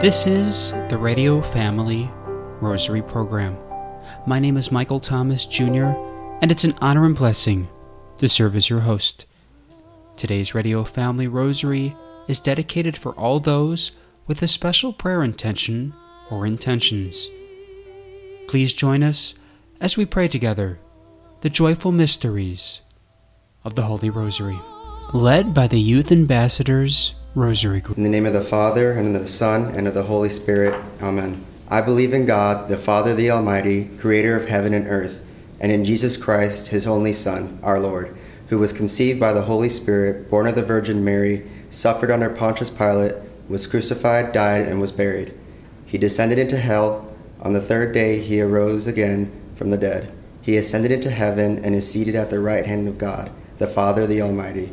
This is the Radio Family Rosary Program. My name is Michael Thomas Jr., and it's an honor and blessing to serve as your host. Today's Radio Family Rosary is dedicated for all those with a special prayer intention or intentions. Please join us as we pray together the joyful mysteries of the Holy Rosary. Led by the Youth Ambassadors Rosary In the name of the Father, and of the Son, and of the Holy Spirit. Amen. I believe in God, the Father, the Almighty, creator of heaven and earth, and in Jesus Christ, his only Son, our Lord, who was conceived by the Holy Spirit, born of the Virgin Mary, suffered under Pontius Pilate, was crucified, died, and was buried. He descended into hell. On the third day, he arose again from the dead. He ascended into heaven and is seated at the right hand of God, the Father, the Almighty.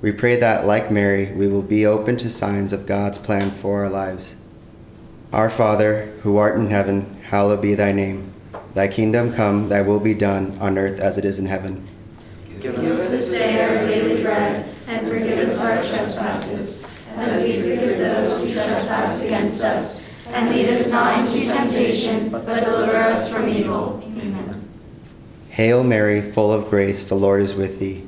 We pray that, like Mary, we will be open to signs of God's plan for our lives. Our Father, who art in heaven, hallowed be thy name. Thy kingdom come, thy will be done, on earth as it is in heaven. Give us this day our daily bread, and forgive us our trespasses, as we forgive those who trespass against us. And lead us not into temptation, but deliver us from evil. Amen. Hail Mary, full of grace, the Lord is with thee.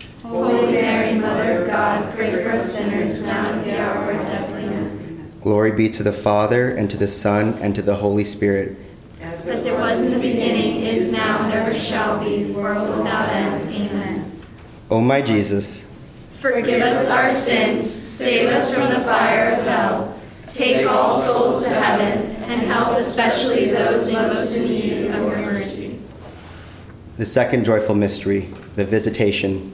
God, pray for us sinners now and the hour of our death. Amen. Glory be to the Father, and to the Son, and to the Holy Spirit. As it was in the beginning, is now, and ever shall be, world without end. Amen. O my Jesus, forgive us our sins, save us from the fire of hell, take all souls to heaven, and help especially those most in need of your mercy. the second joyful mystery, the Visitation.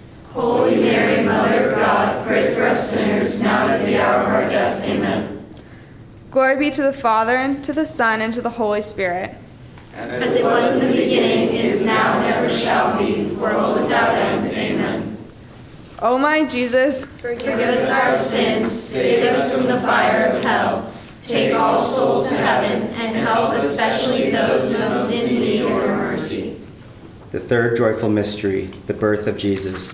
Holy Mary, Mother of God, pray for us sinners now and at the hour of our death. Amen. Glory be to the Father, and to the Son, and to the Holy Spirit. As it was in the beginning, is now, and ever shall be, world without end. Amen. O my Jesus, Forgive us our sins, save us from the fire of hell. Take all souls to heaven, and help especially those most in need of your mercy. The third joyful mystery, the birth of Jesus.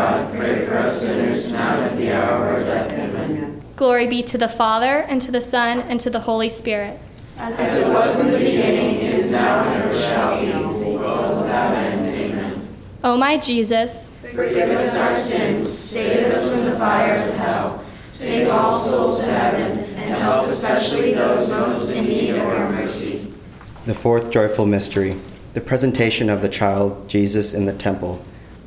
God, pray for us sinners now and at the hour of our death. Amen. Glory be to the Father, and to the Son, and to the Holy Spirit. As it was in the beginning, is now, and ever shall be, world without end. Amen. O my Jesus, forgive us our sins, save us from the fires of hell, take all souls to heaven, and help especially those most in need of your mercy. The fourth joyful mystery, the presentation of the child Jesus in the temple.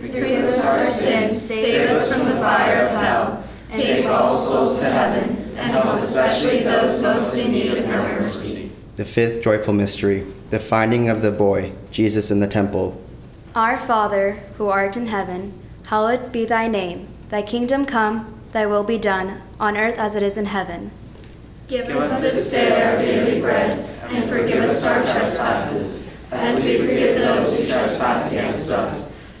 Forgive us our sins, save us from the fire of hell, take all souls to heaven, and help especially those most in need of your mercy. The fifth joyful mystery, the finding of the boy, Jesus in the temple. Our Father, who art in heaven, hallowed be thy name. Thy kingdom come, thy will be done, on earth as it is in heaven. Give us this day our daily bread, and forgive us our trespasses, as we forgive those who trespass against us.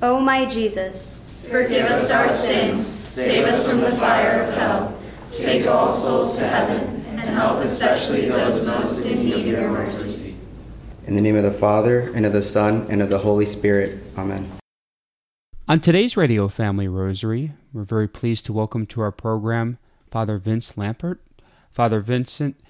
O my Jesus, Forgive us our sins, save us from the fire of hell, take all souls to heaven, and help especially those most in need of your mercy. In the name of the Father, and of the Son, and of the Holy Spirit. Amen. On today's Radio Family Rosary, we're very pleased to welcome to our program Father Vince Lampert. Father Vincent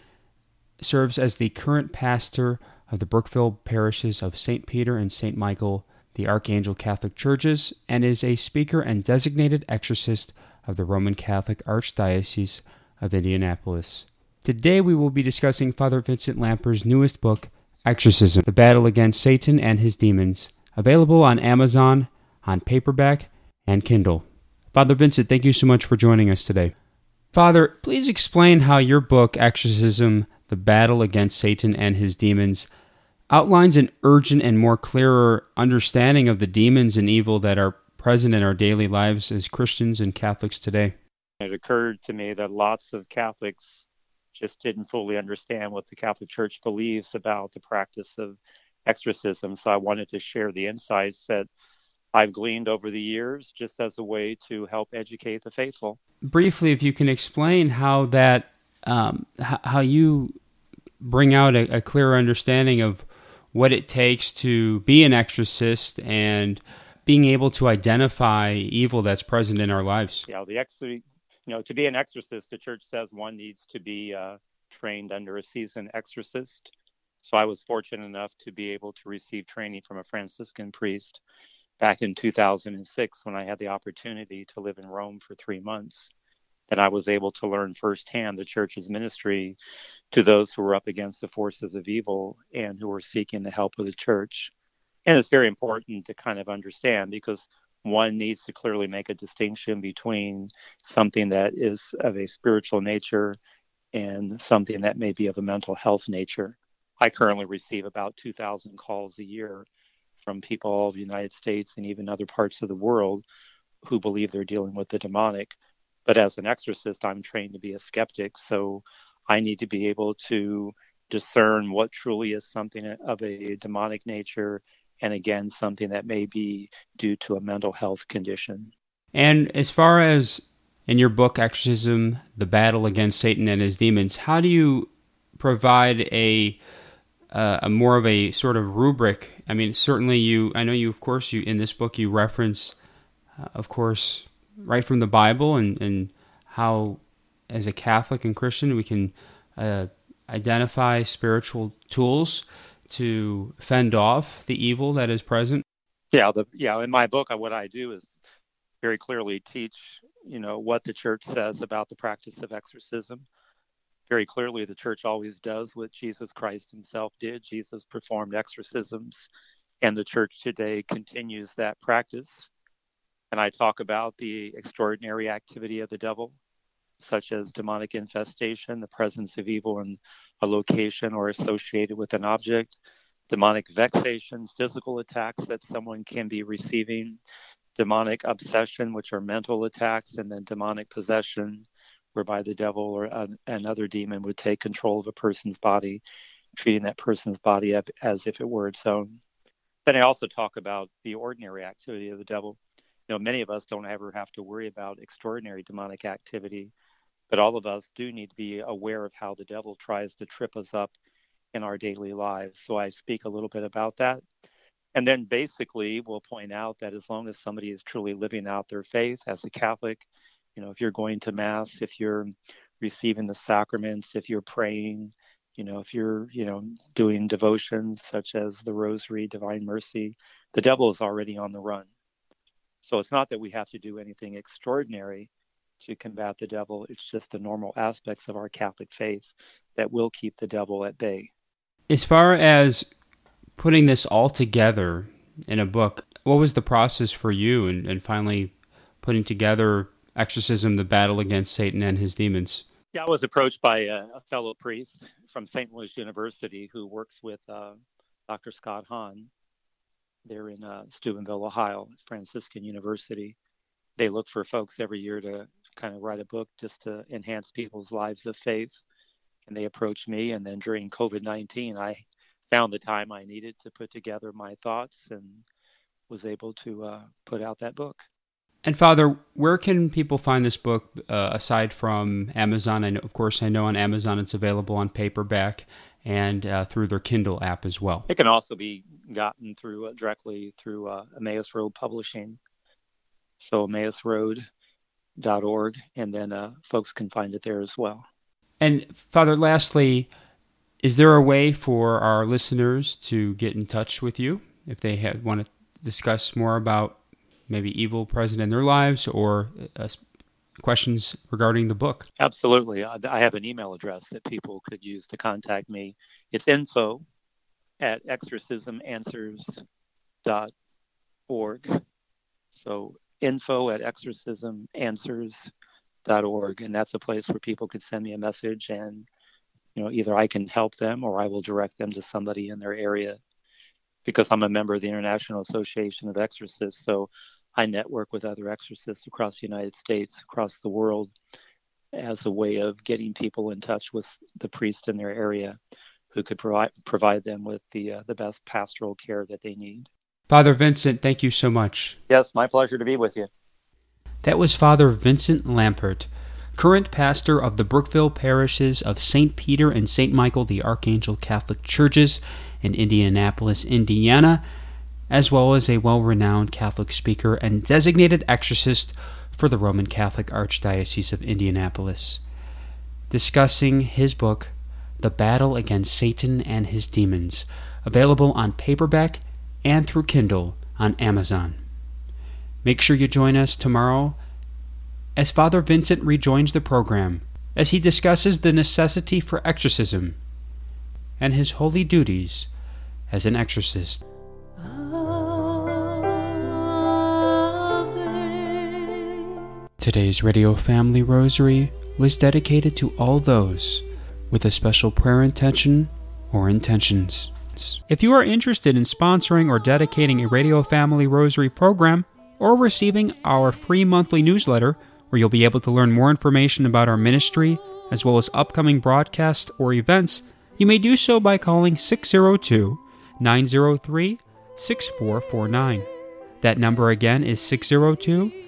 serves as the current pastor of the Brookville parishes of St. Peter and St. Michael, the Archangel Catholic Churches, and is a speaker and designated exorcist of the Roman Catholic Archdiocese of Indianapolis. Today we will be discussing Father Vincent Lampert's newest book, Exorcism The Battle Against Satan and His Demons, available on Amazon, on paperback, and Kindle. Father Vincent, thank you so much for joining us today. Father, please explain how your book, Exorcism The Battle Against Satan and His Demons, outlines an urgent and more clearer understanding of the demons and evil that are present in our daily lives as Christians and Catholics today. It occurred to me that lots of Catholics just didn't fully understand what the Catholic Church believes about the practice of exorcism. So I wanted to share the insights that I've gleaned over the years just as a way to help educate the faithful. Briefly, if you can explain how that, um, how you bring out a, a clearer understanding of what it takes to be an exorcist and being able to identify evil that's present in our lives. Yeah, the ex- you know, to be an exorcist, the church says one needs to be uh, trained under a seasoned exorcist. So I was fortunate enough to be able to receive training from a Franciscan priest back in 2006 when I had the opportunity to live in Rome for three months. That I was able to learn firsthand the church's ministry to those who were up against the forces of evil and who were seeking the help of the church. And it's very important to kind of understand because one needs to clearly make a distinction between something that is of a spiritual nature and something that may be of a mental health nature. I currently receive about 2,000 calls a year from people all the United States and even other parts of the world who believe they're dealing with the demonic. But as an exorcist, I'm trained to be a skeptic. So I need to be able to discern what truly is something of a demonic nature and again, something that may be due to a mental health condition. And as far as in your book, Exorcism, The Battle Against Satan and His Demons, how do you provide a uh, a more of a sort of rubric. I mean, certainly you. I know you. Of course, you in this book you reference, uh, of course, right from the Bible and and how, as a Catholic and Christian, we can uh, identify spiritual tools to fend off the evil that is present. Yeah, the yeah. In my book, what I do is very clearly teach you know what the church says about the practice of exorcism very clearly the church always does what Jesus Christ himself did. Jesus performed exorcisms, and the church today continues that practice. And I talk about the extraordinary activity of the devil, such as demonic infestation, the presence of evil in a location or associated with an object, demonic vexation, physical attacks that someone can be receiving, demonic obsession, which are mental attacks, and then demonic possession, whereby the devil or an, another demon would take control of a person's body, treating that person's body as if it were its own. Then I also talk about the ordinary activity of the devil. You know, many of us don't ever have to worry about extraordinary demonic activity, but all of us do need to be aware of how the devil tries to trip us up in our daily lives. So I speak a little bit about that. And then basically, we'll point out that as long as somebody is truly living out their faith as a Catholic, you know, if you're going to Mass, if you're receiving the sacraments, if you're praying, you know, if you're, you know, doing devotions such as the Rosary, Divine Mercy, the devil is already on the run. So it's not that we have to do anything extraordinary to combat the devil. It's just the normal aspects of our Catholic faith that will keep the devil at bay. As far as putting this all together in a book, what was the process for you and, and finally putting together Exorcism, the battle against Satan and his demons? Yeah, I was approached by a, a fellow priest from St. Louis University who works with uh, Dr. Scott Hahn. They're in uh, Steubenville, Ohio, Franciscan University. They look for folks every year to kind of write a book just to enhance people's lives of faith and they approached me. And then during COVID 19, I found the time I needed to put together my thoughts and was able to uh, put out that book. And Father, where can people find this book uh, aside from Amazon? Know, of course, I know on Amazon it's available on paperback and uh, through their Kindle app as well. It can also be gotten through uh, directly through uh, Emmaus Road Publishing. So emmausroad.org, and then uh, folks can find it there as well. And Father, lastly, is there a way for our listeners to get in touch with you if they have, want to discuss more about maybe evil present in their lives or uh, questions regarding the book? Absolutely. I have an email address that people could use to contact me. It's info at exorcismanswers.org. So info at exorcismanswers.org org, and that's a place where people could send me a message, and you know either I can help them or I will direct them to somebody in their area, because I'm a member of the International Association of Exorcists. So I network with other exorcists across the United States, across the world, as a way of getting people in touch with the priest in their area, who could provide provide them with the uh, the best pastoral care that they need. Father Vincent, thank you so much. Yes, my pleasure to be with you. That was Father Vincent Lampert, current pastor of the Brookville parishes of St. Peter and St. Michael the Archangel Catholic Churches in Indianapolis, Indiana, as well as a well renowned Catholic speaker and designated exorcist for the Roman Catholic Archdiocese of Indianapolis, discussing his book, The Battle Against Satan and His Demons, available on paperback and through Kindle on Amazon. Make sure you join us tomorrow as Father Vincent rejoins the program as he discusses the necessity for exorcism and his holy duties as an exorcist. Today's Radio Family Rosary was dedicated to all those with a special prayer intention or intentions. If you are interested in sponsoring or dedicating a Radio Family Rosary program, or receiving our free monthly newsletter, where you'll be able to learn more information about our ministry, as well as upcoming broadcasts or events, you may do so by calling 602 903 6449. That number again is 602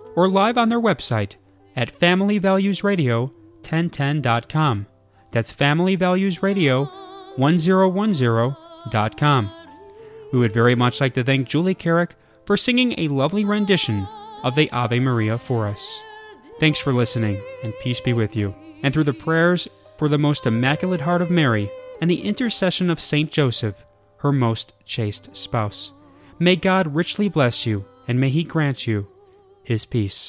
or live on their website at familyvaluesradio1010.com. That's familyvaluesradio1010.com. We would very much like to thank Julie Carrick for singing a lovely rendition of the Ave Maria for us. Thanks for listening, and peace be with you. And through the prayers for the most immaculate heart of Mary and the intercession of Saint Joseph, her most chaste spouse. May God richly bless you, and may He grant you His peace.